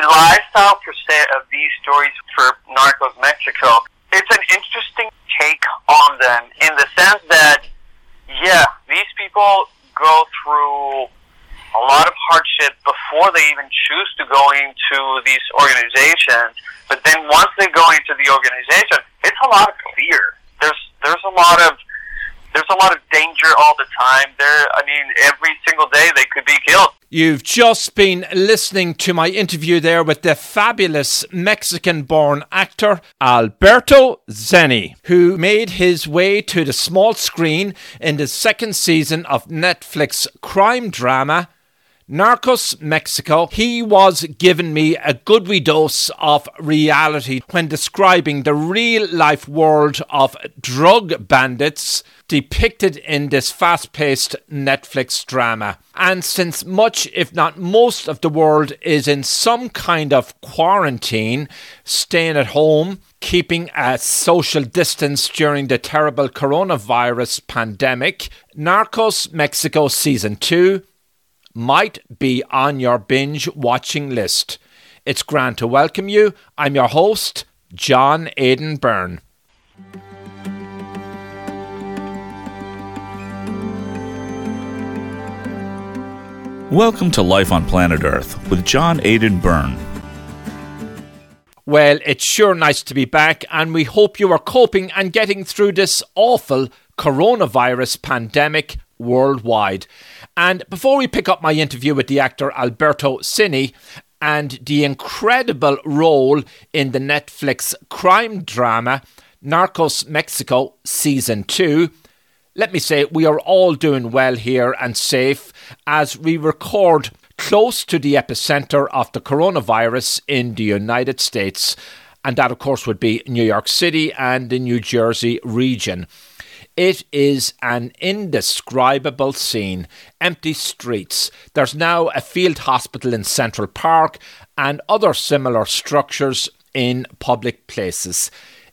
lifestyle per se of these stories for Narcos Mexico, it's an interesting take on them in the sense that, yeah, these people go through a lot of hardship before they even choose to go into these organizations. But then once they go into the organization, it's a lot of fear. There's there's a lot of there's a lot of danger all the time. There, I mean, every single day they could be killed. You've just been listening to my interview there with the fabulous Mexican born actor Alberto Zeni, who made his way to the small screen in the second season of Netflix crime drama Narcos Mexico, he was giving me a good dose of reality when describing the real life world of drug bandits depicted in this fast paced Netflix drama. And since much, if not most, of the world is in some kind of quarantine, staying at home, keeping a social distance during the terrible coronavirus pandemic, Narcos Mexico Season 2 might be on your binge watching list. It's grand to welcome you. I'm your host, John Aidan Byrne. Welcome to Life on Planet Earth with John Aidan Byrne. Well, it's sure nice to be back, and we hope you are coping and getting through this awful coronavirus pandemic worldwide. And before we pick up my interview with the actor Alberto Zeni and the incredible role in the Netflix crime drama Narcos Mexico Season 2, let me say we are all doing well here and safe as we record close to the epicenter of the coronavirus in the United States. And that, of course, would be New York City and the New Jersey region. It is an indescribable scene. Empty streets. There's now a field hospital in Central Park and other similar structures in public places.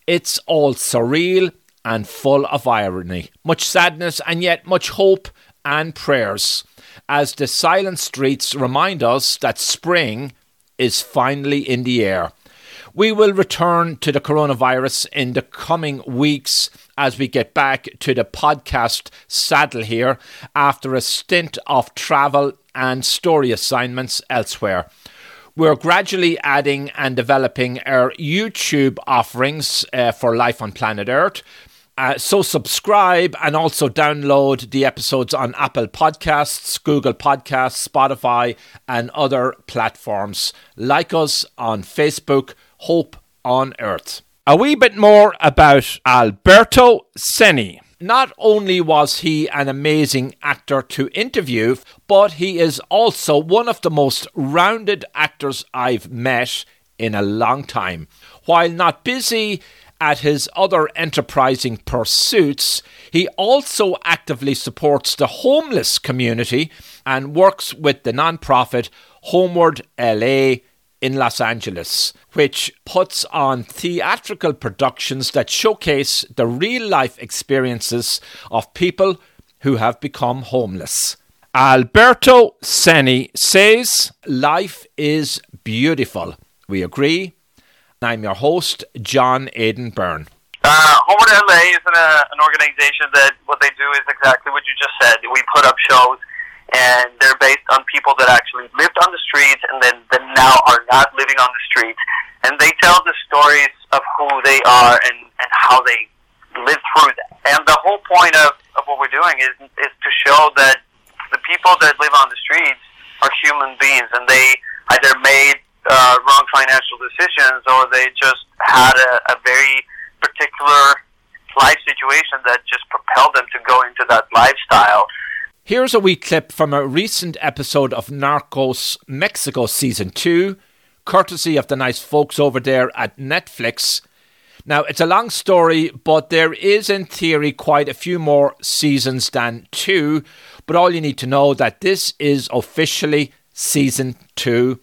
It's all surreal and full of irony, much sadness and yet much hope and prayers, as the silent streets remind us that spring is finally in the air. We will return to the coronavirus in the coming weeks as we get back to the podcast saddle here after a stint of travel and story assignments elsewhere. We're gradually adding and developing our YouTube offerings uh, for Life on Planet Earth. Uh, so subscribe and also download the episodes on Apple Podcasts, Google Podcasts, Spotify, and other platforms. Like us on Facebook, Hope on Earth. A wee bit more about Alberto Zeni. Not only was he an amazing actor to interview, but he is also one of the most rounded actors I've met in a long time. While not busy at his other enterprising pursuits, he also actively supports the homeless community and works with the non-profit Homeward LA in Los Angeles, which puts on theatrical productions that showcase the real life experiences of people who have become homeless. Alberto Zeni says life is beautiful. We agree. I'm your host, John Aidan Byrne. Uh, Homeward LA is an, uh, an organization that what they do is exactly what you just said. We put up shows and they're based on people that actually lived on the streets and then, then now are not living on the streets. And they tell the stories of who they are and, and how they lived through that. And the whole point of, of what we're doing is, is to show that the people that live on the streets are human beings and they either made uh, wrong financial decisions or they just had a, a very particular life situation that just propelled them to go into that lifestyle. Here's a wee clip from a recent episode of Narcos Mexico Season 2, courtesy of the nice folks over there at Netflix. Now, it's a long story, but there is, in theory, quite a few more seasons than two. But all you need to know that this is officially season two,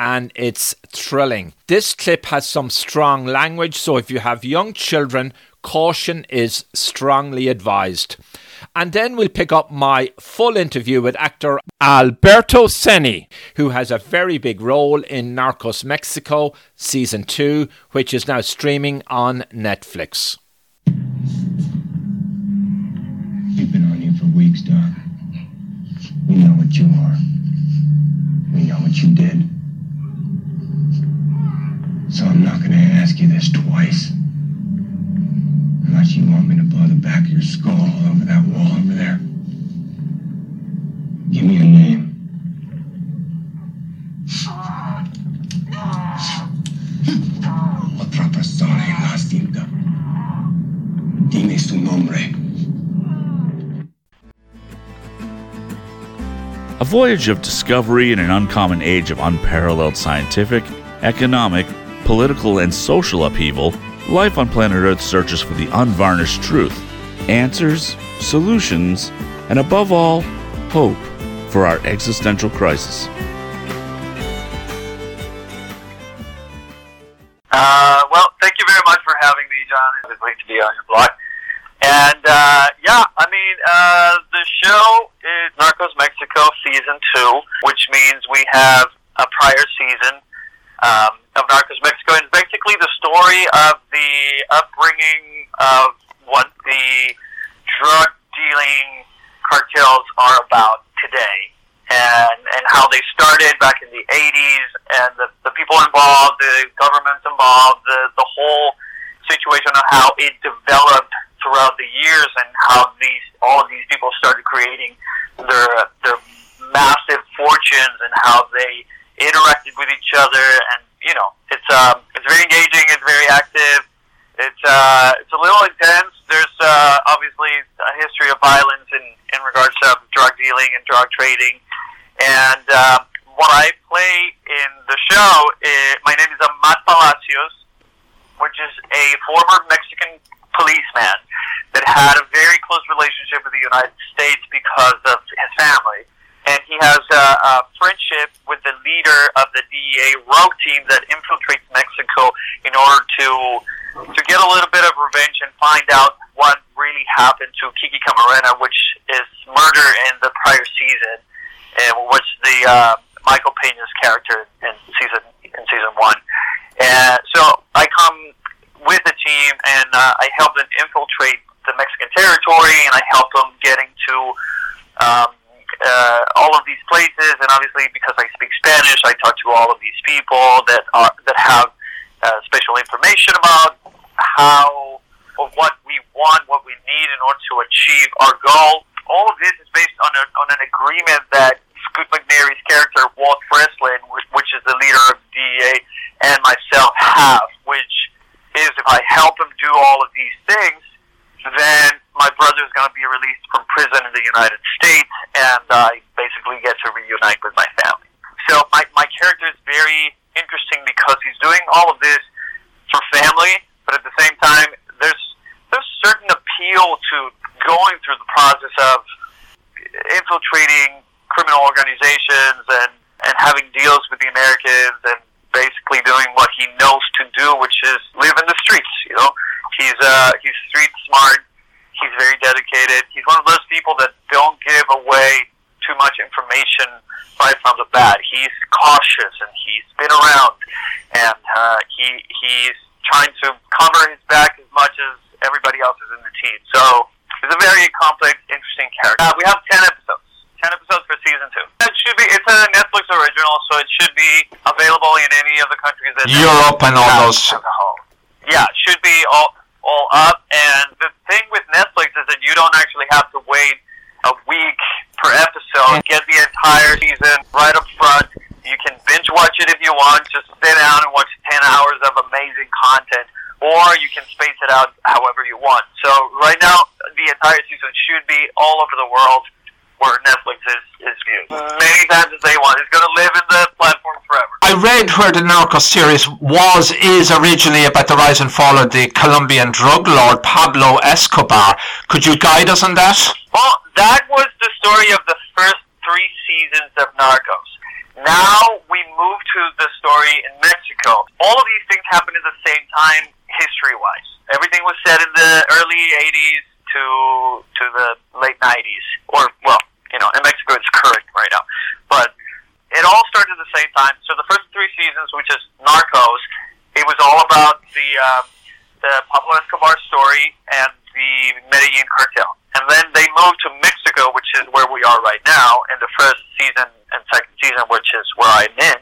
and it's thrilling. This clip has some strong language, so if you have young children, caution is strongly advised. And then we'll pick up my full interview with actor Alberto Zeni, who has a very big role in Narcos Mexico Season 2, which is now streaming on Netflix. We've been on you for weeks, Don. We know what you are. We know what you did. So I'm not gonna ask you this twice. Unless you want me to blow the back of your skull all over that wall over there. Give me a name. Persona. A voyage of discovery in an uncommon age of unparalleled scientific, economic, political, and social upheaval, life on planet Earth searches for the unvarnished truth, answers, solutions, and above all, hope for our existential crisis. Uh, well, thank you very much for having me, John. It's great to be on your blog. And uh, yeah, I mean, uh, the show is Narcos Mexico season two, which means we have a prior season um, of Narcos Mexico. And story of the upbringing of what the drug dealing cartels are about today and and how they started back in the 80s and the, the people involved, the governments involved, the, the whole situation of how it developed throughout the years and how these all of these people started creating their their massive fortunes and how they interacted with each other and you know it's um it's very engaging it's very active it's uh it's a little intense there's uh obviously a history of violence in in regards to drug dealing and drug trading and uh, what I play in the show is, my name is Amat Palacios which is a former Mexican policeman that had a very close relationship with the United States because of his family. And he has a, a friendship with the leader of the DEA rogue team that infiltrates Mexico in order to to get a little bit of revenge and find out what really happened to Kiki Camarena, which is murder in the prior season, and which the uh, Michael Pena's character in season in season one. And so I come with the team and uh, I help them infiltrate the Mexican territory and I help them getting to um, uh, all of these places. And obviously, because I speak Spanish, I talk to all of these people that are that have uh, special information about how or what we want, what we need in order to achieve our goal. All of this is based on, a, on an agreement that Scoot McNairy's character, Walt Breslin, which, which is the leader of DEA, and myself have, which is if I help him do all of these things, then my brother is going to be released from prison in the United States, and I basically get to reunite with my family. So my, my character is very interesting because he's doing all of this for family, but at the same time, there's there's certain appeal to going through the process of infiltrating criminal organizations and and having deals with the Americans and basically doing what he knows to do, which is live in the streets. You know, he's uh, he's street smart. He's very dedicated. He's one of those people that don't give away too much information right from the bat. He's cautious and he's been around, and uh, he he's trying to cover his back as much as everybody else is in the team. So he's a very complex, interesting character. Uh, we have ten episodes. 10 episodes for season two. It should be, it's a Netflix original, so it should be available in any of the countries that Europe and all those. Yeah, it should be all, all up. And the thing with Netflix is that you don't actually have to wait a week per episode. Get the entire season right up front. You can binge watch it if you want. Just sit down and watch 10 hours of amazing content. Or you can space it out however you want. So right now, the entire season should be all over the world where Netflix is, is viewed. Many times as they want. It's going to live in the platform forever. I read where the Narcos series was is originally about the rise and fall of the Colombian drug lord Pablo Escobar. Could you guide us on that? Well, that was the story of the first three seasons of Narcos. Now we move to the story in Mexico. All of these things happen at the same time, history-wise. everything was set in the early '80s to to the late '90s, or well, you know, in Mexico it's current right now, but it all started at the same time. So the first three seasons, which is Narcos, it was all about the uh, the Pablo Escobar story and the Medellin cartel. And then they moved to Mexico, which is where we are right now, in the first season and second season, which is where I'm in.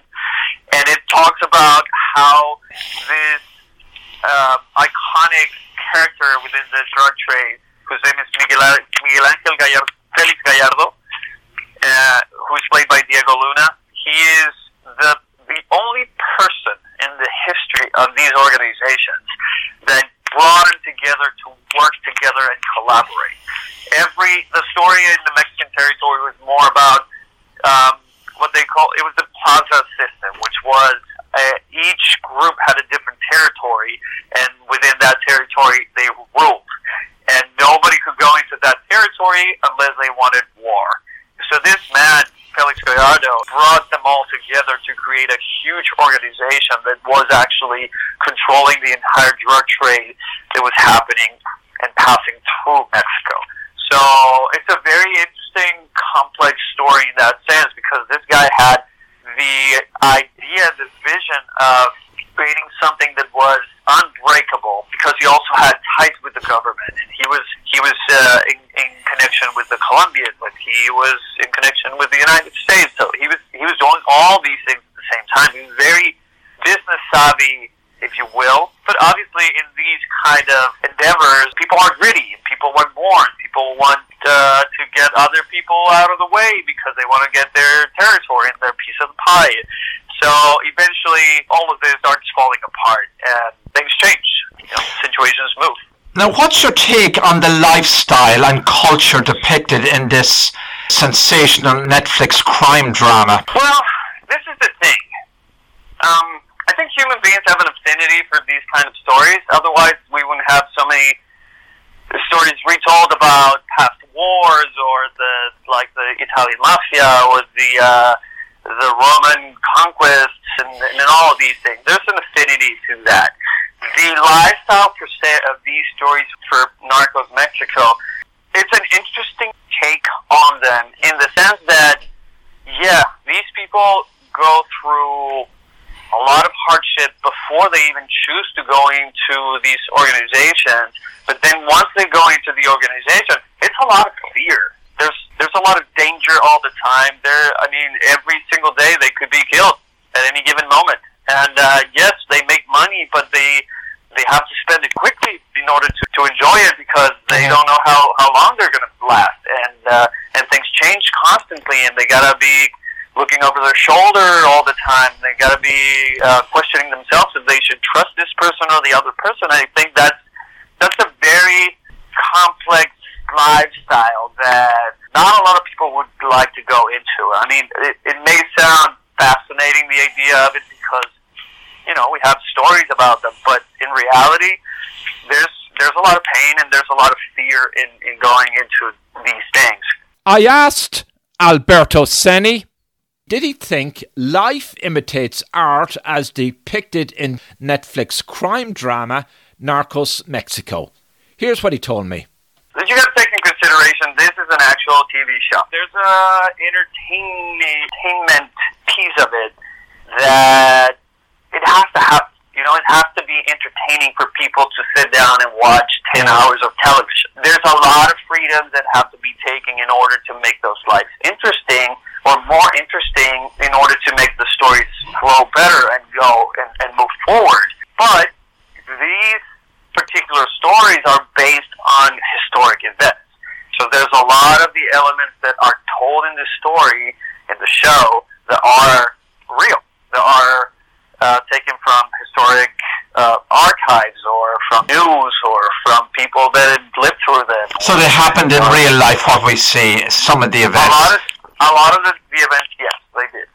And it talks about how this uh, iconic character within the drug trade, whose name is Miguel, Miguel Angel Gallardo, Felix Gallardo, uh, who's played by Diego Luna, he is the the only person in the history of these organizations that brought them together to work together and collaborate. Every the story in the Mexican territory was more about um, what they call it was the plaza system, which was uh, each group had a different territory, and within that territory they ruled, and nobody could go into that territory unless they wanted war. So this man Felix Gallardo brought them all together to create a huge organization that was actually controlling the entire drug trade that was happening and passing through Mexico. So it's a very interesting, complex story in that sense because this guy had the idea, the vision of creating something that was unbreakable because he also had ties with the government and he was he was uh, in, in connection with the Colombians, but he was in connection with the United States. So he was he was doing all these things at the same time. He was very business savvy, if you will. But obviously, in these kind of endeavors, people are gritty. People want more. People want uh, to get other people out of the way because they want to get their territory and their piece of the pie. So eventually, all of this starts falling apart, and things change. You know, situations move. Now, what's your take on the lifestyle and culture depicted in this sensational Netflix crime drama? Well, this is the thing. Um, I think human beings have an affinity for these kind of stories. Otherwise, we wouldn't have so many stories retold about past wars or the like the Italian mafia or the uh, the Roman conquests and, and all of these things. There's an affinity to that. The lifestyle per se of these stories for Narcos Mexico, it's an interesting take on them in the sense that, yeah, these people go through hardship before they even choose to go into these organizations. But then once they go into the organization, it's a lot of fear. There's there's a lot of danger all the time. There, I mean, every single day they could be killed at any given moment. And uh, yes, they make money, but they they have to spend it quickly in order to, to enjoy it because they don't know how, how long they're going to last. And uh, and things change constantly, and they gotta be looking over their shoulder all the time. They got to be uh, questioning themselves if they should trust this person or the other person. I think that's that's a very complex lifestyle that not a lot of people would like to go into. I mean, it, it may sound fascinating the idea of it because you know we have stories about them, but in reality, there's there's a lot of pain and there's a lot of fear in, in going into these things. I asked Alberto Zeni did he think life imitates art as depicted in Netflix crime drama Narcos Mexico? Here's what he told me. Did you got to take in consideration this is an actual TV show. There's a entertainment piece of it that it has to have. You know, it has to be entertaining for people to sit down and watch ten hours of television. There's a lot of freedoms that have to be taken in order to make those lives interesting or more interesting in order to make the stories flow better and go and, and move forward. But these particular stories are based on historic events. So there's a lot of the elements that are told in the story, in the show, that are real, that are uh, taken from historic uh, archives or from news or from people that had lived through them. So they happened in real life, what we see, some of the events. A lot of a lot of the, the events, yes, they did.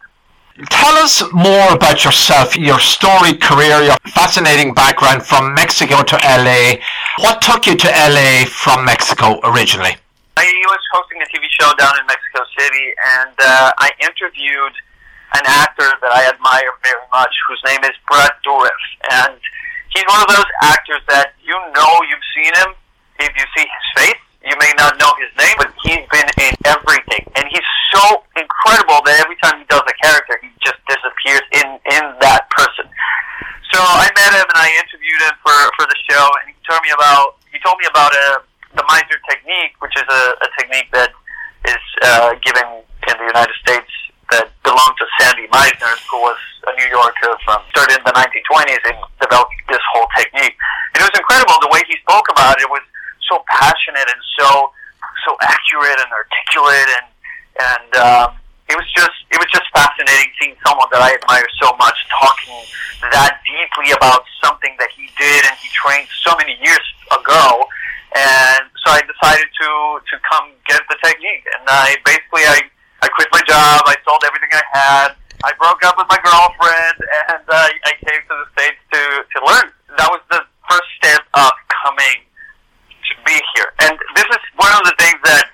Tell us more about yourself, your storied career, your fascinating background from Mexico to LA. What took you to LA from Mexico originally? I was hosting a TV show down in Mexico City, and uh, I interviewed an actor that I admire very much, whose name is Brad Dourif, and he's one of those actors that you know you've seen him if you see his face. You may not know his name, but he's been in everything, and he's so incredible that every time he does a character, he just disappears in in that person. So I met him and I interviewed him for for the show, and he told me about he told me about uh, the Meisner technique, which is a, a technique that is uh, given in the United States that belonged to Sandy Meisner, who was a New Yorker from started in the 1920s and developed this whole technique. And it was incredible the way he spoke about it. It was so passionate and so so accurate and articulate and and um, it was just it was just fascinating seeing someone that I admire so much talking that deeply about something that he did and he trained so many years ago. And so I decided to to come get the technique. And I basically I I quit my job. I sold everything I had. I broke up with my girlfriend, and uh, I came to the states to to learn. That was the first step of coming to be here. And this is one of the things that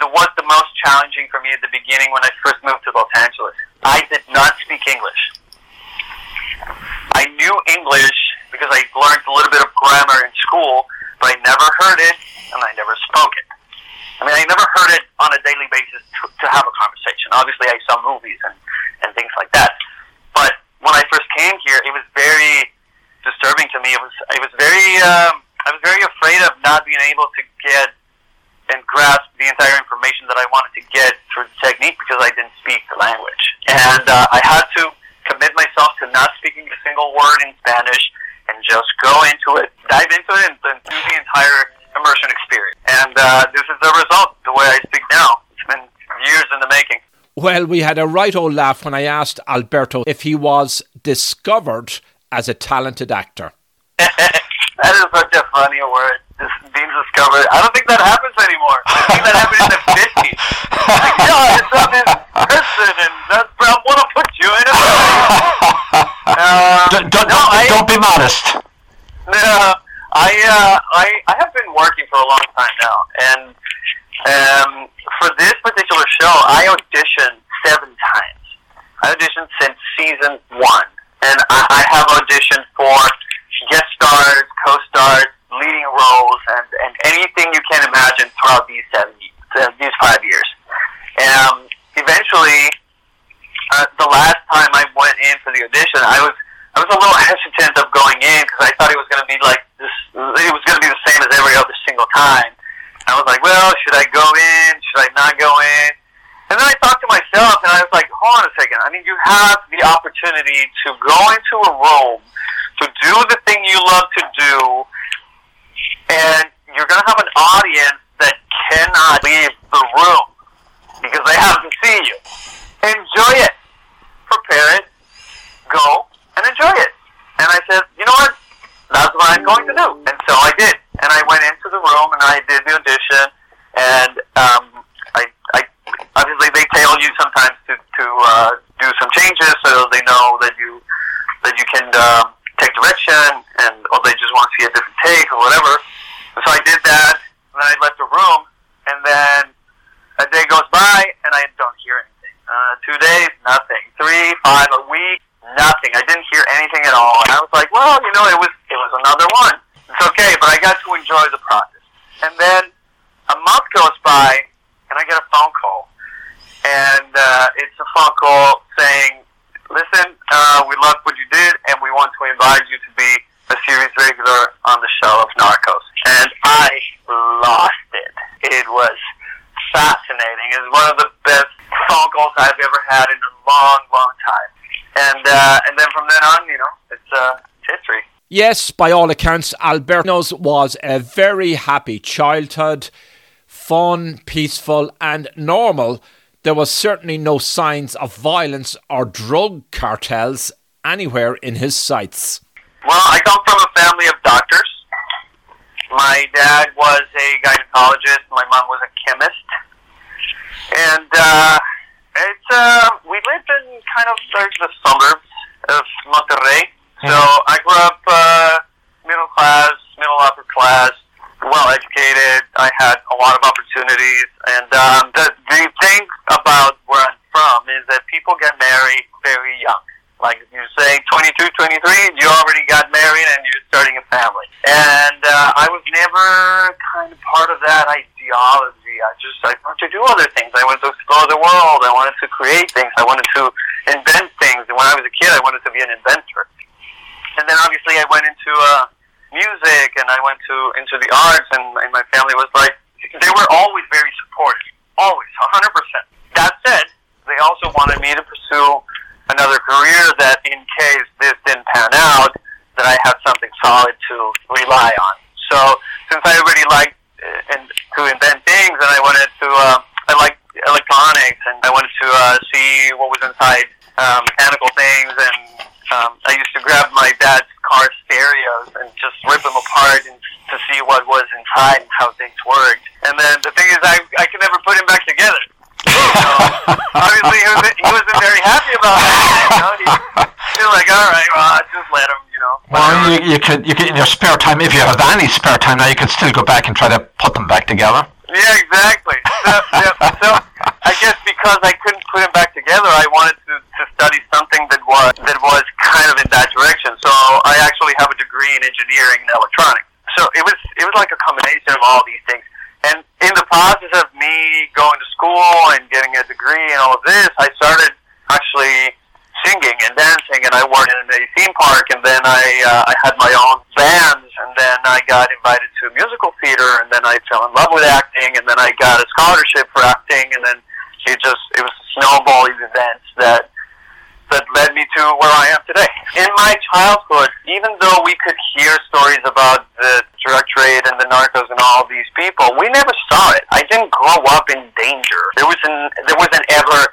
was the most challenging for me at the beginning when I first moved to Los Angeles. I did not speak English. I knew English because I learned a little bit of grammar in school, but I never heard it and I never spoke it. I mean, I never heard it on a daily basis to, to have a conversation. Obviously, I saw movies and, and things like that. But when I first came here, it was very disturbing to me. It was, it was very, um, I was very afraid of not being able to get and grasp the entire information that I wanted to get through the technique because I didn't speak the language. And uh, I had to commit myself to not speaking a single word in Spanish and just go into it, dive into it, and, and do the entire immersion experience. And uh, this is the result, the way I speak now. It's been years in the making. Well, we had a right old laugh when I asked Alberto if he was discovered as a talented actor. That is such a funny word Just being discovered. I don't think that happens anymore. I think that happened in the fifties. Like, yo, it's on in person, and that's I want to put you in a um, don't, don't, no, I, don't be modest. No, I, uh, I, I have been working for a long time now, and um, for this particular show, I auditioned seven times. I auditioned since season one, and I, I have auditioned for guest stars, co-stars, leading roles, and, and anything you can imagine throughout these seven, uh, these five years. Um, eventually, uh, the last time I went in for the audition, I was I was a little hesitant of going in because I thought it was going to be like this. It was going to be the same as every other single time. I was like, well, should I go in? Should I not go in? And then I thought to myself, and I was like, hold on a second. I mean, you have the opportunity to go into a room to do the thing you love to do and you're going to have an audience that cannot leave the room because they haven't seen you. Enjoy it. Prepare it. Go and enjoy it. And I said, you know what? That's what I'm going to do. And so I did. And I went into the room and I did the audition. And um, I, I obviously they tell you sometimes to to uh, do some changes so they know that you that you can um, take direction and or they just want to see a different take or whatever. So I did that, and then I left the room, and then a day goes by, and I don't hear anything. Uh, two days, nothing. Three, five, a week, nothing. I didn't hear anything at all. And I was like, well, you know, it was it was another one. It's okay, but I got to enjoy the process. And then a month goes by, and I get a phone call, and uh, it's a phone call saying, "Listen, uh, we loved what you did, and want to invite you to be a series regular on the show of Narcos." and I lost it. It was fascinating. It was one of the best phone calls I've ever had in a long, long time. And uh, and then from then on, you know, it's uh, history. Yes, by all accounts, Alberto's was a very happy childhood, fun, peaceful, and normal. There was certainly no signs of violence or drug cartels anywhere in his sights. Well, I come from a family of doctors. My dad was a gynecologist. My mom was a chemist, and uh, it's uh, we lived in kind of like the suburbs of Monterrey. So mm-hmm. I grew up uh, middle class, middle upper class, well educated. I had a lot of opportunities, and um, the the thing about where I'm from is that people get married very young. Like you say, 22, 23, you already got married, and you're starting a family. And uh, I was never kind of part of that ideology. I just I wanted to do other things. I wanted to explore the world. I wanted to create things. I wanted to invent things. And when I was a kid, I wanted to be an inventor. And then obviously I went into uh, music and I went to into the arts, and, and my family was like, they were always very supportive, always, 100%. That said, they also wanted me to pursue another career that, in case this didn't pan out, that I had something solid to rely on. So, since I already liked uh, and to invent things, and I wanted to, uh, I liked electronics, and I wanted to uh, see what was inside um, mechanical things, and um, I used to grab my dad's car stereos and just rip them apart and to see what was inside and how things worked. And then the thing is, I I could never put him back together. So obviously, he, was, he wasn't very happy about that. You know? he, he was like, "All right, well, I'll just let him." You know. Well, uh, you, you could you could in your spare time, if you have any spare time now, you could still go back and try to put them back together. Yeah, exactly. So, yeah, so I guess because I couldn't put them back together, I wanted to, to study something that was that was kind of in that direction. So I actually have a degree in engineering and electronics. So it was it was like a combination of all these things. And in the process of me going to school and getting a degree and all of this, I started actually singing and dancing, and I worked in a theme park, and then I uh, I had my own bands, and then I got invited to musical theater, and then I fell in love with acting, and then I got a scholarship for acting, and then it just it was a snowball of events that that led me to where I am today. In my childhood, even though we could hear stories about the drug trade and the narcos and all these people, we never saw it. I didn't grow up in danger. There wasn't there wasn't ever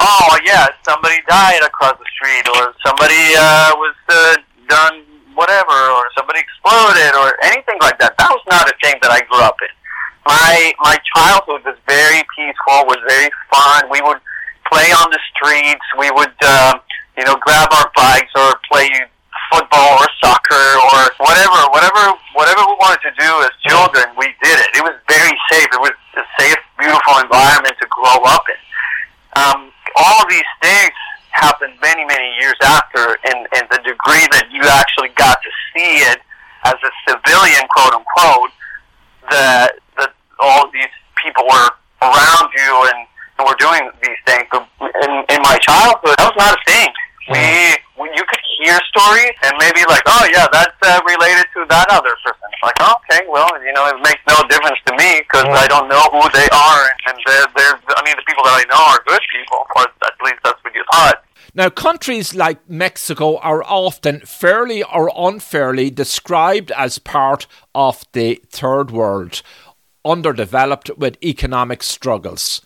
oh yeah, somebody died across the street, or somebody uh, was uh, done whatever, or somebody exploded, or anything like that. That was not a thing that I grew up in. My my childhood was very peaceful, was very fun. We would play on the streets. We would uh, you know grab our bikes or play football or soccer or whatever, whatever, whatever we wanted to do as children. We did it. It was very safe. It was a safe, beautiful environment to grow up in um, all of these things happened many, many years after, and, and the degree that you actually got to see it as a civilian, quote unquote, that that all these people were around you and, and were doing these things. But in, in my childhood, that was not a thing. We, we you could hear stories and maybe like, oh yeah, that's uh, related to that other person. Like, oh, okay, well, you know, it makes no difference to me because I don't know who they are, and they're, they're, I mean, the people that I know are good people, or at least that's what you thought. Now, countries like Mexico are often fairly or unfairly described as part of the third world, underdeveloped with economic struggles.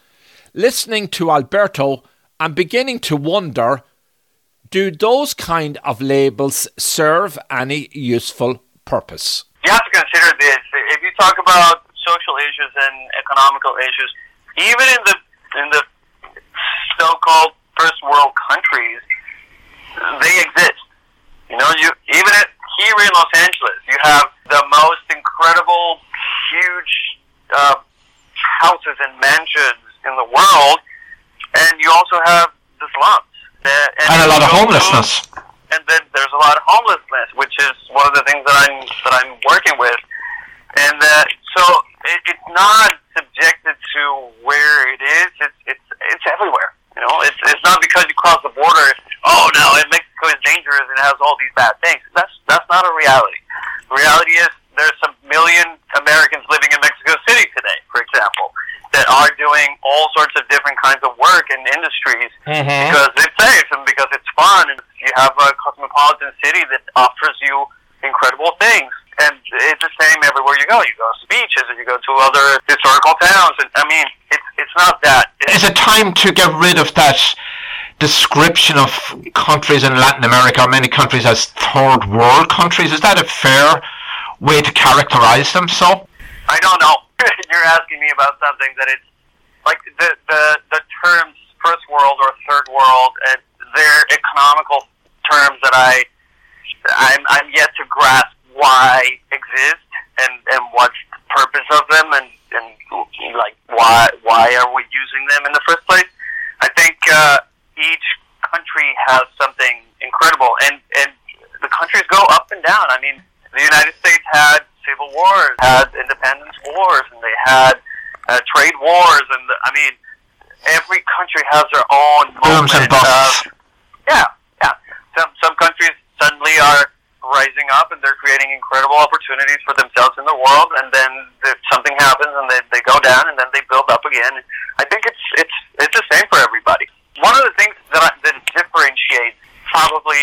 Listening to Alberto, I'm beginning to wonder do those kind of labels serve any useful purpose? You have to consider this. If you talk about social issues and economical issues, even in the in the so-called first world countries, they exist. You know, you even at, here in Los Angeles, you have the most incredible, huge uh, houses and mansions in the world, and you also have the slums uh, And a lot of homelessness. and then there's a lot of homelessness, which is one of the things that I'm that I'm working with, and uh, so it, it's not subjected to where it is. It's it's it's everywhere. You know, it's it's not because you cross the border. Oh no, and Mexico is dangerous and has all these bad things. That's that's not a reality. The reality is there's a million Americans living in Mexico City today, for example, that are doing all sorts of different kinds of work and industries because it's safe and because it's fun and you have a cosmopolitan city that offers you incredible things. And it's the same everywhere you go. You go to beaches and you go to other historical towns. And I mean, it's it's not that. It's, Is it time to get rid of that description of countries in Latin America many countries as third world countries? Is that a fair way to characterize them? So, I don't know. You're asking me about something that it's like the the the terms first world or third world. And they're economical terms that I I'm I'm yet to grasp why exist and and what's the purpose of them and and like why why are we using them in the first place? I think uh, each country has something incredible, and and the countries go up and down. I mean, the United States had civil wars, had independence wars, and they had uh, trade wars, and I mean, every country has their own moment of yeah, yeah. Some some countries suddenly are rising up and they're creating incredible opportunities for themselves in the world, and then if something happens and they, they go down and then they build up again. I think it's it's it's the same for everybody. One of the things that I, that differentiates probably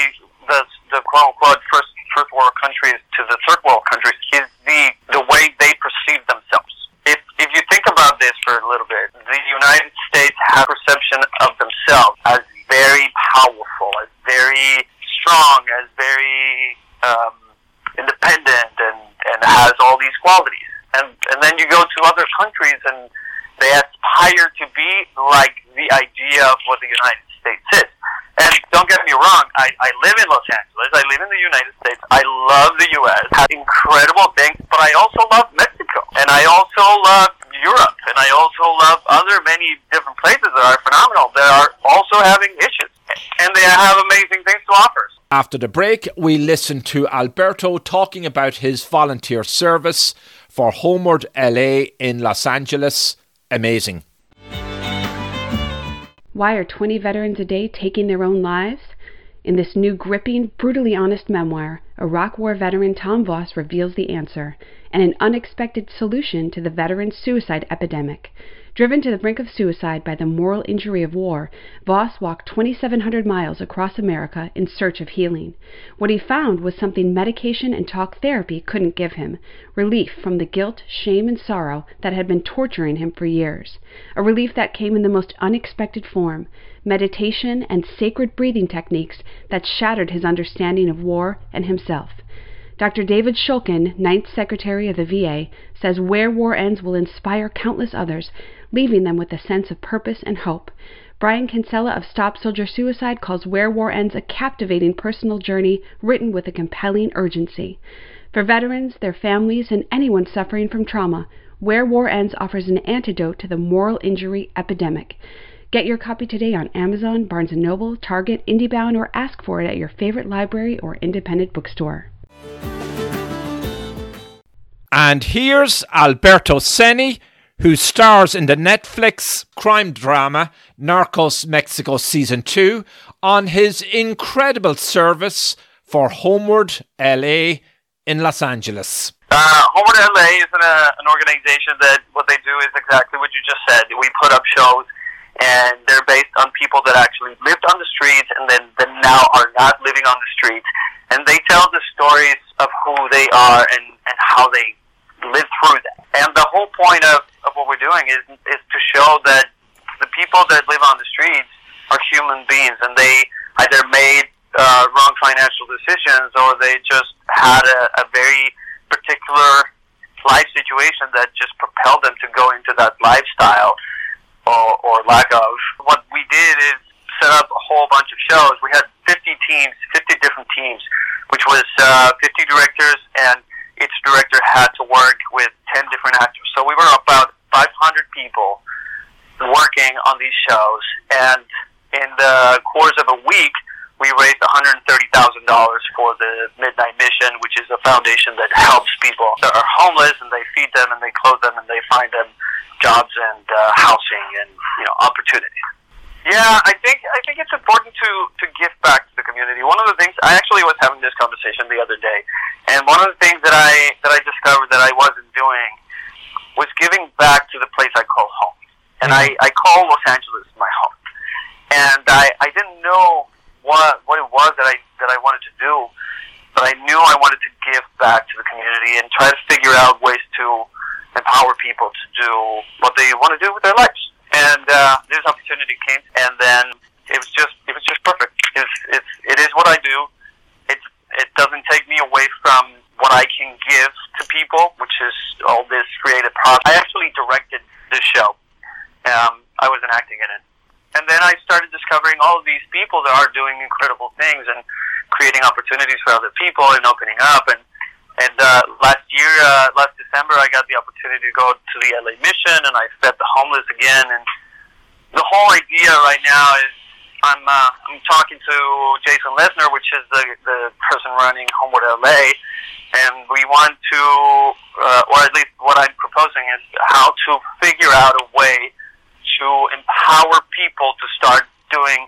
the the quote unquote first first world countries to the third world countries is the the way they perceive themselves. If if you think about this for a little bit, the United States has a perception of themselves as very powerful, as very strong, as very um, independent, and and has all these qualities. And and then you go to other countries and they aspire to be like the idea of what the United States is. And don't get me wrong, I, I live in Los Angeles, I live in the United States, I love the US, have incredible things, but I also love Mexico. And I also love Europe. And I also love other many different places that are phenomenal that are also having issues. And they have amazing things to offer. After the break, we listen to Alberto talking about his volunteer service for Homeward LA in Los Angeles. Amazing. Why are 20 veterans a day taking their own lives? In this new gripping, brutally honest memoir, Iraq War veteran Tom Voss reveals the answer and an unexpected solution to the veteran suicide epidemic. Driven to the brink of suicide by the moral injury of war, Voss walked 2,700 miles across America in search of healing. What he found was something medication and talk therapy couldn't give him relief from the guilt, shame, and sorrow that had been torturing him for years. A relief that came in the most unexpected form meditation and sacred breathing techniques that shattered his understanding of war and himself. Dr. David Shulkin, Ninth Secretary of the VA, says Where War Ends will inspire countless others, leaving them with a sense of purpose and hope. Brian Kinsella of Stop Soldier Suicide calls Where War Ends a captivating personal journey written with a compelling urgency. For veterans, their families, and anyone suffering from trauma, Where War Ends offers an antidote to the moral injury epidemic. Get your copy today on Amazon, Barnes & Noble, Target, IndieBound, or ask for it at your favorite library or independent bookstore. And here's Alberto Zeni, who stars in the Netflix crime drama Narcos Mexico Season 2 on his incredible service for Homeward LA in Los Angeles. Uh, Homeward LA is an, uh, an organization that what they do is exactly what you just said. We put up shows, and they're based on people that actually lived on the streets and then, then now are not living on the streets. And they tell the stories of who they are and, and how they live through that. And the whole point of, of what we're doing is, is to show that the people that live on the streets are human beings and they either made uh, wrong financial decisions or they just had a, a very particular life situation that just propelled them to go into that lifestyle or, or lack of. What we did is set up a whole bunch of shows. We had 50 teams, 50 different teams, which was uh, 50 directors, and each director had to work with 10 different actors. So we were about 500 people working on these shows, and in the course of a week, we raised $130,000 for the Midnight Mission, which is a foundation that helps people that are homeless, and they feed them, and they clothe them, and they find them jobs and uh, housing and you know opportunities. Yeah, I think I think it's important to to give back to the community. One of the things I actually was having this conversation the other day, and one of the things that I that I discovered that I wasn't doing was giving back to the place I call home, and I I call Los Angeles my home, and I I didn't know what what it was that I that I wanted to do, but I knew I wanted to give back to the community and try to figure out ways to empower people to do what they want to do with their lives. And uh, this opportunity came, and then it was just it was just perfect. It's, it's it is what I do. It's it doesn't take me away from what I can give to people, which is all this creative process. I actually directed this show. Um, I wasn't acting in it, and then I started discovering all of these people that are doing incredible things and creating opportunities for other people and opening up and and uh, last year, uh, last December, I got the opportunity to go to the LA Mission, and I fed the homeless again. And the whole idea right now is I'm uh, I'm talking to Jason Lesnar, which is the the person running Homeward LA, and we want to, uh, or at least what I'm proposing is how to figure out a way to empower people to start doing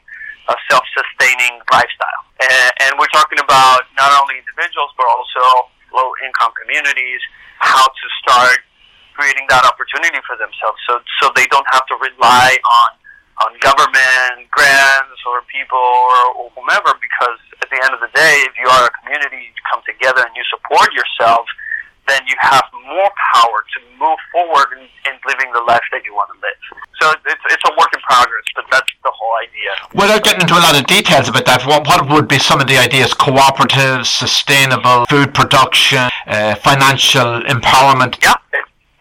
a self-sustaining lifestyle. And, and we're talking about not only individuals but also low-income communities, how to start creating that opportunity for themselves, so so they don't have to rely on on government grants or people or, or whomever. Because at the end of the day, if you are a community, you come together and you support yourself then you have more power to move forward in, in living the life that you want to live. So it's, it's a work in progress, but that's the whole idea. Without getting into a lot of details about that, what, what would be some of the ideas? Cooperative, sustainable, food production, uh, financial empowerment? Yeah,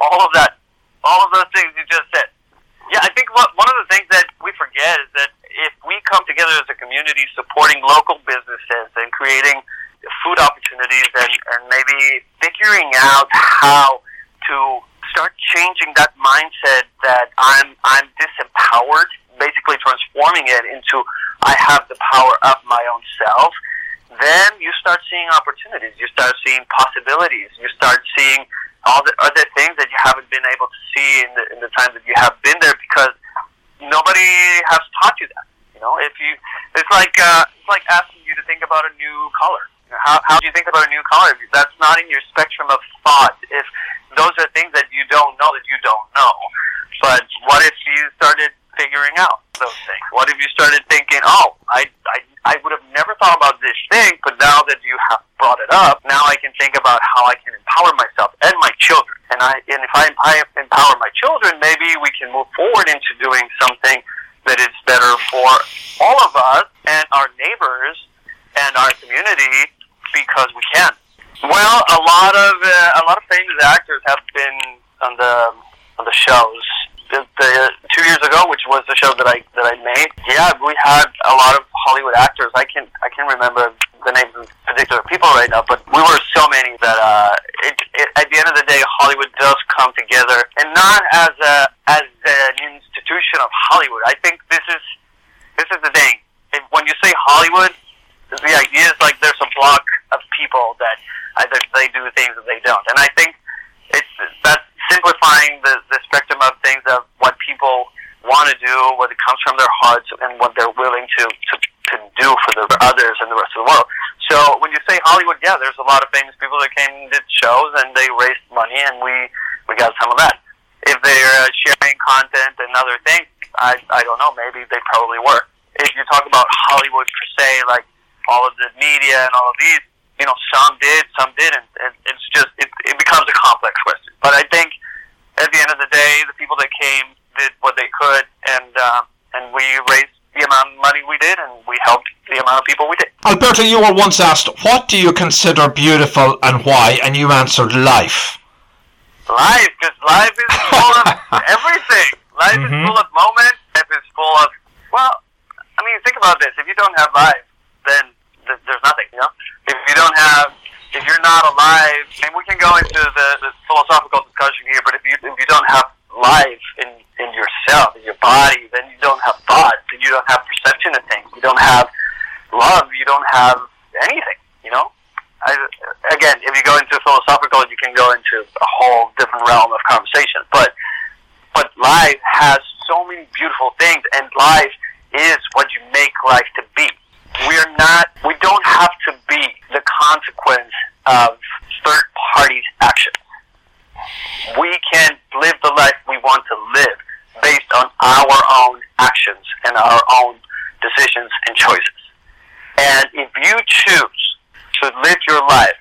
all of that. All of those things you just said. Yeah, I think what, one of the things that we forget is that if we come together as a community supporting local businesses and creating – food opportunities and, and maybe figuring out how to start changing that mindset that I'm I'm disempowered, basically transforming it into I have the power of my own self, then you start seeing opportunities, you start seeing possibilities, you start seeing all the other things that you haven't been able to see in the in the time that you have been there because nobody has taught you that. You know, if you it's like uh, it's like asking you to think about a new color how, how do you think about a new color? That's not in your spectrum of thought. If those are things that you don't know that you don't know. But what if you started figuring out those things? What if you started thinking, oh, I, I, I would have never thought about this thing, but now that you have brought it up, now I can think about how I can empower myself and my children. And I, and if I, I empower my children, maybe we can move forward into doing something that is better for all of us and our neighbors and our community because we can. Well, a lot of uh, a lot of famous actors have been on the on the shows. The, the, two years ago, which was the show that I that I made, yeah, we had a lot of Hollywood actors. I can I can remember the names of particular people right now, but we were so many that uh, it, it, at the end of the day, Hollywood does come together, and not as a as an institution of Hollywood. I think this is this is the thing. If, when you say Hollywood, the idea is like there's a block of people that either they do things or they don't. And I think it's that's simplifying the, the spectrum of things of what people want to do, what it comes from their hearts, and what they're willing to, to, to do for the others and the rest of the world. So when you say Hollywood, yeah, there's a lot of famous people that came and did shows, and they raised money, and we, we got some of that. If they're uh, sharing content and other things, I, I don't know, maybe they probably were. If you talk about Hollywood per se, like all of the media and all of these, you know, some did, some didn't. And it's just, it, it becomes a complex question. But I think at the end of the day, the people that came did what they could, and uh, and we raised the amount of money we did, and we helped the amount of people we did. Alberto, you were once asked, what do you consider beautiful and why? And you answered life. Life, because life is full of everything. Life mm-hmm. is full of moments. Life is full of, well, I mean, think about this. If you don't have life, then th- there's nothing. You know, if you don't have, if you're not alive, and we can go into the, the philosophical discussion here, but if you if you don't have life in in yourself, in your body, then you don't have thoughts, and you don't have perception of things. You don't have love. You don't have anything. You know. I, again, if you go into philosophical, you can go into a whole different realm of conversation. But but life has so many beautiful things, and life is what you make life to be we're not, we don't have consequence of third parties' actions. We can live the life we want to live based on our own actions and our own decisions and choices. And if you choose to live your life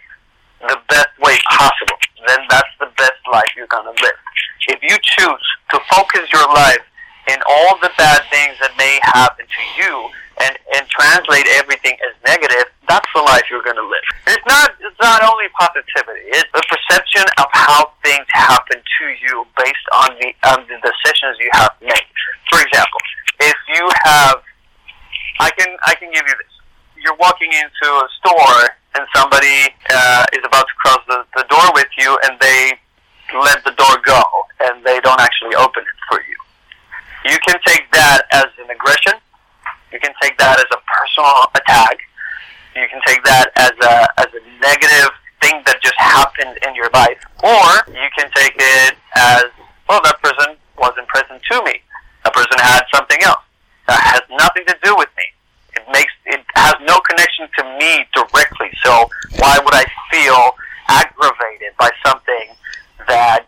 the best way possible, then that's the best life you're going to live. If you choose to focus your life in all the bad things that may happen to you and, and translate everything as negative, that's the life you're going to live. It's not, it's not only positivity, it's the perception of how things happen to you based on the, on the decisions you have made. For example, if you have, I can, I can give you this. You're walking into a store and somebody uh, is about to cross the, the door with you and they let the door go and they don't actually open it for you. You can take that as an aggression you can take that as a personal attack. You can take that as a as a negative thing that just their life, or you can take it as well. That person wasn't present to me. That person had something else that has nothing to do with me. It makes it has no connection to me directly. So why would I feel aggravated by something that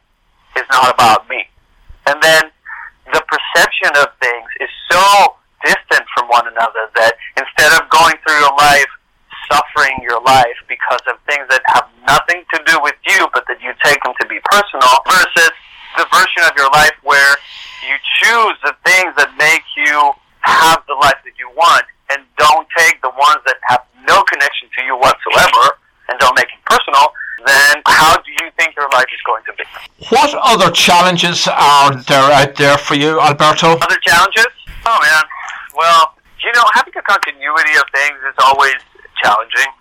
is not about me? And then the perception of things is so another that instead of going through your life suffering your life because of things that have nothing to do with you but that you take them to be personal versus the version of your life where you choose the things that make you have the life that you want and don't take the ones that have no connection to you whatsoever and don't make it personal, then how do you think your life is going to be? What other challenges are there out there for you, Alberto? Other challenges? Oh man, well, you know, having a continuity of things is always challenging.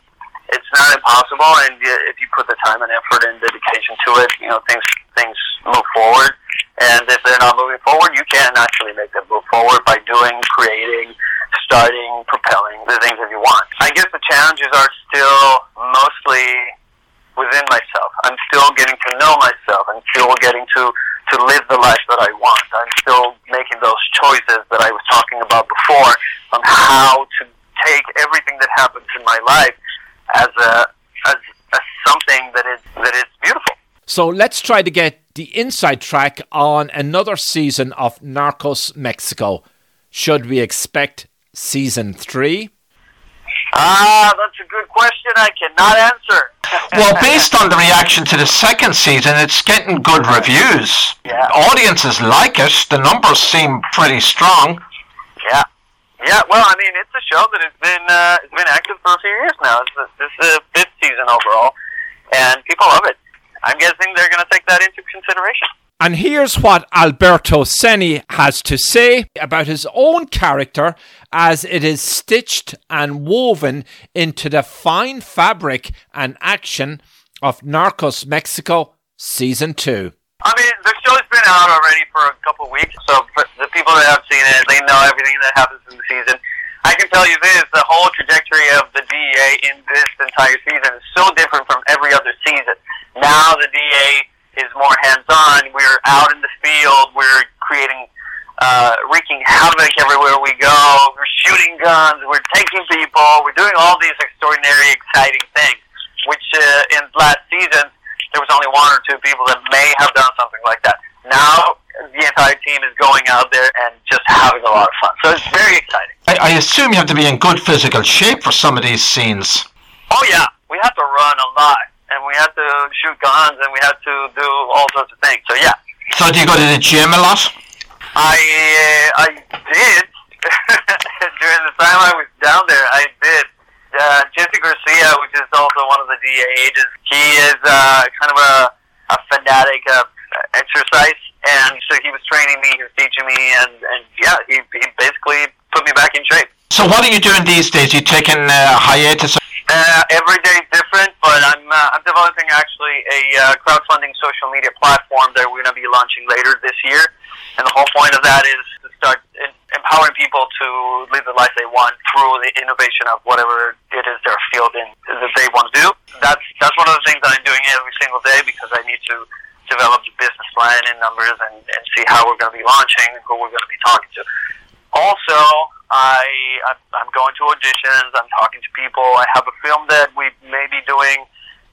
It's not impossible, and if you put the time and effort and dedication to it, you know things things move forward. And if they're not moving forward, you can actually make them move forward by doing, creating, starting, propelling the things that you want. I guess the challenges are still mostly within myself. I'm still getting to know myself. I'm still getting to to live the life that I want. I'm still making those choices that I was talking about before on how to take everything that happens in my life as a as, as something that is that is beautiful. So let's try to get the inside track on another season of Narcos Mexico. Should we expect season three? Ah, that's a good question. I cannot answer. well, based on the reaction to the second season, it's getting good reviews. Yeah. Audiences like it. The numbers seem pretty strong. Yeah. Yeah, well, I mean, it's a show that has been uh, it's been active for a few years now. This is the fifth season overall, and people love it. I'm guessing they're going to take that into consideration. And here's what Alberto Zeni has to say about his own character as it is stitched and woven into the fine fabric and action of Narcos Mexico Season 2. I mean, the show's been out already for a couple weeks, so the people that have seen it, they know everything that happens in the season. I can tell you this, the whole trajectory of the DEA in this entire season is so different from every other season. Now the DEA is more hands-on. We're out in the field. We're creating, uh, wreaking havoc everywhere we go. We're shooting guns. We're taking people. We're doing all these extraordinary, exciting things, which uh, in last season there was only one or two people that may have done something like that. Now the entire team is going out there and just having a lot of fun. So it's very exciting. I, I assume you have to be in good physical shape for some of these scenes. Oh yeah, we have to run a lot, and we have to shoot guns, and we have to do all sorts of things. So yeah. So do you go to the gym a lot? I uh, I did during the time I was down there. I did. Uh, Jesse Garcia, which is also one of the DA agents, he is uh, kind of a, a fanatic of exercise, and so he was training me, he was teaching me, and, and yeah, he, he basically put me back in shape. So what are you doing these days? You taking uh, hiatus? Uh, every day is different, but I'm uh, I'm developing actually a uh, crowdfunding social media platform that we're going to be launching later this year, and the whole point of that is to start empowering people to live the life they want through the innovation of whatever it is their field in that they want to do. That's that's one of the things that I'm doing every single day because I need to develop the business plan and numbers and, and see how we're going to be launching and who we're going to be talking to. Also, I I'm, going to auditions. I'm talking to people. I have a film that we may be doing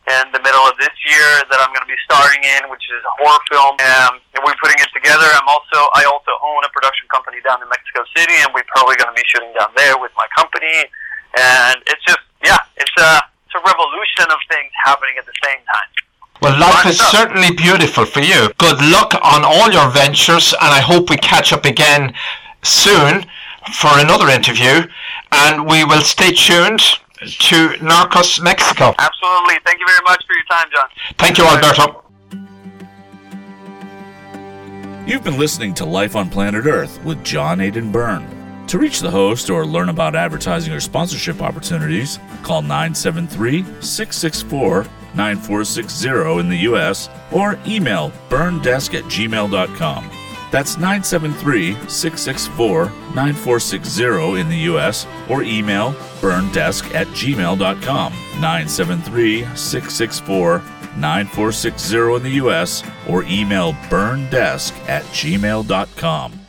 in the middle of this year that I'm going to be starring in, which is a horror film. Um, and we're putting it together. I'm also I also own a production company down in Mexico City, and we're probably going to be shooting down there with my company. And it's just yeah, it's a it's a revolution of things happening at the same time. Well, life is certainly beautiful for you. Good luck on all your ventures, and I hope we catch up again soon for another interview. And we will stay tuned to Narcos Mexico. Absolutely. Thank you very much for your time, John. Thank you, Alberto. You've been listening to Life on Planet Earth with John Aidan Byrne. To reach the host or learn about advertising or sponsorship opportunities, call 973 664 9460 in the U.S. or email byrnedesk at gmail.com. That's 973 664 9460 in the U.S. or email byrnedesk at gmail.com. 973 664 9460 in the US or email byrnedesk at gmail.com.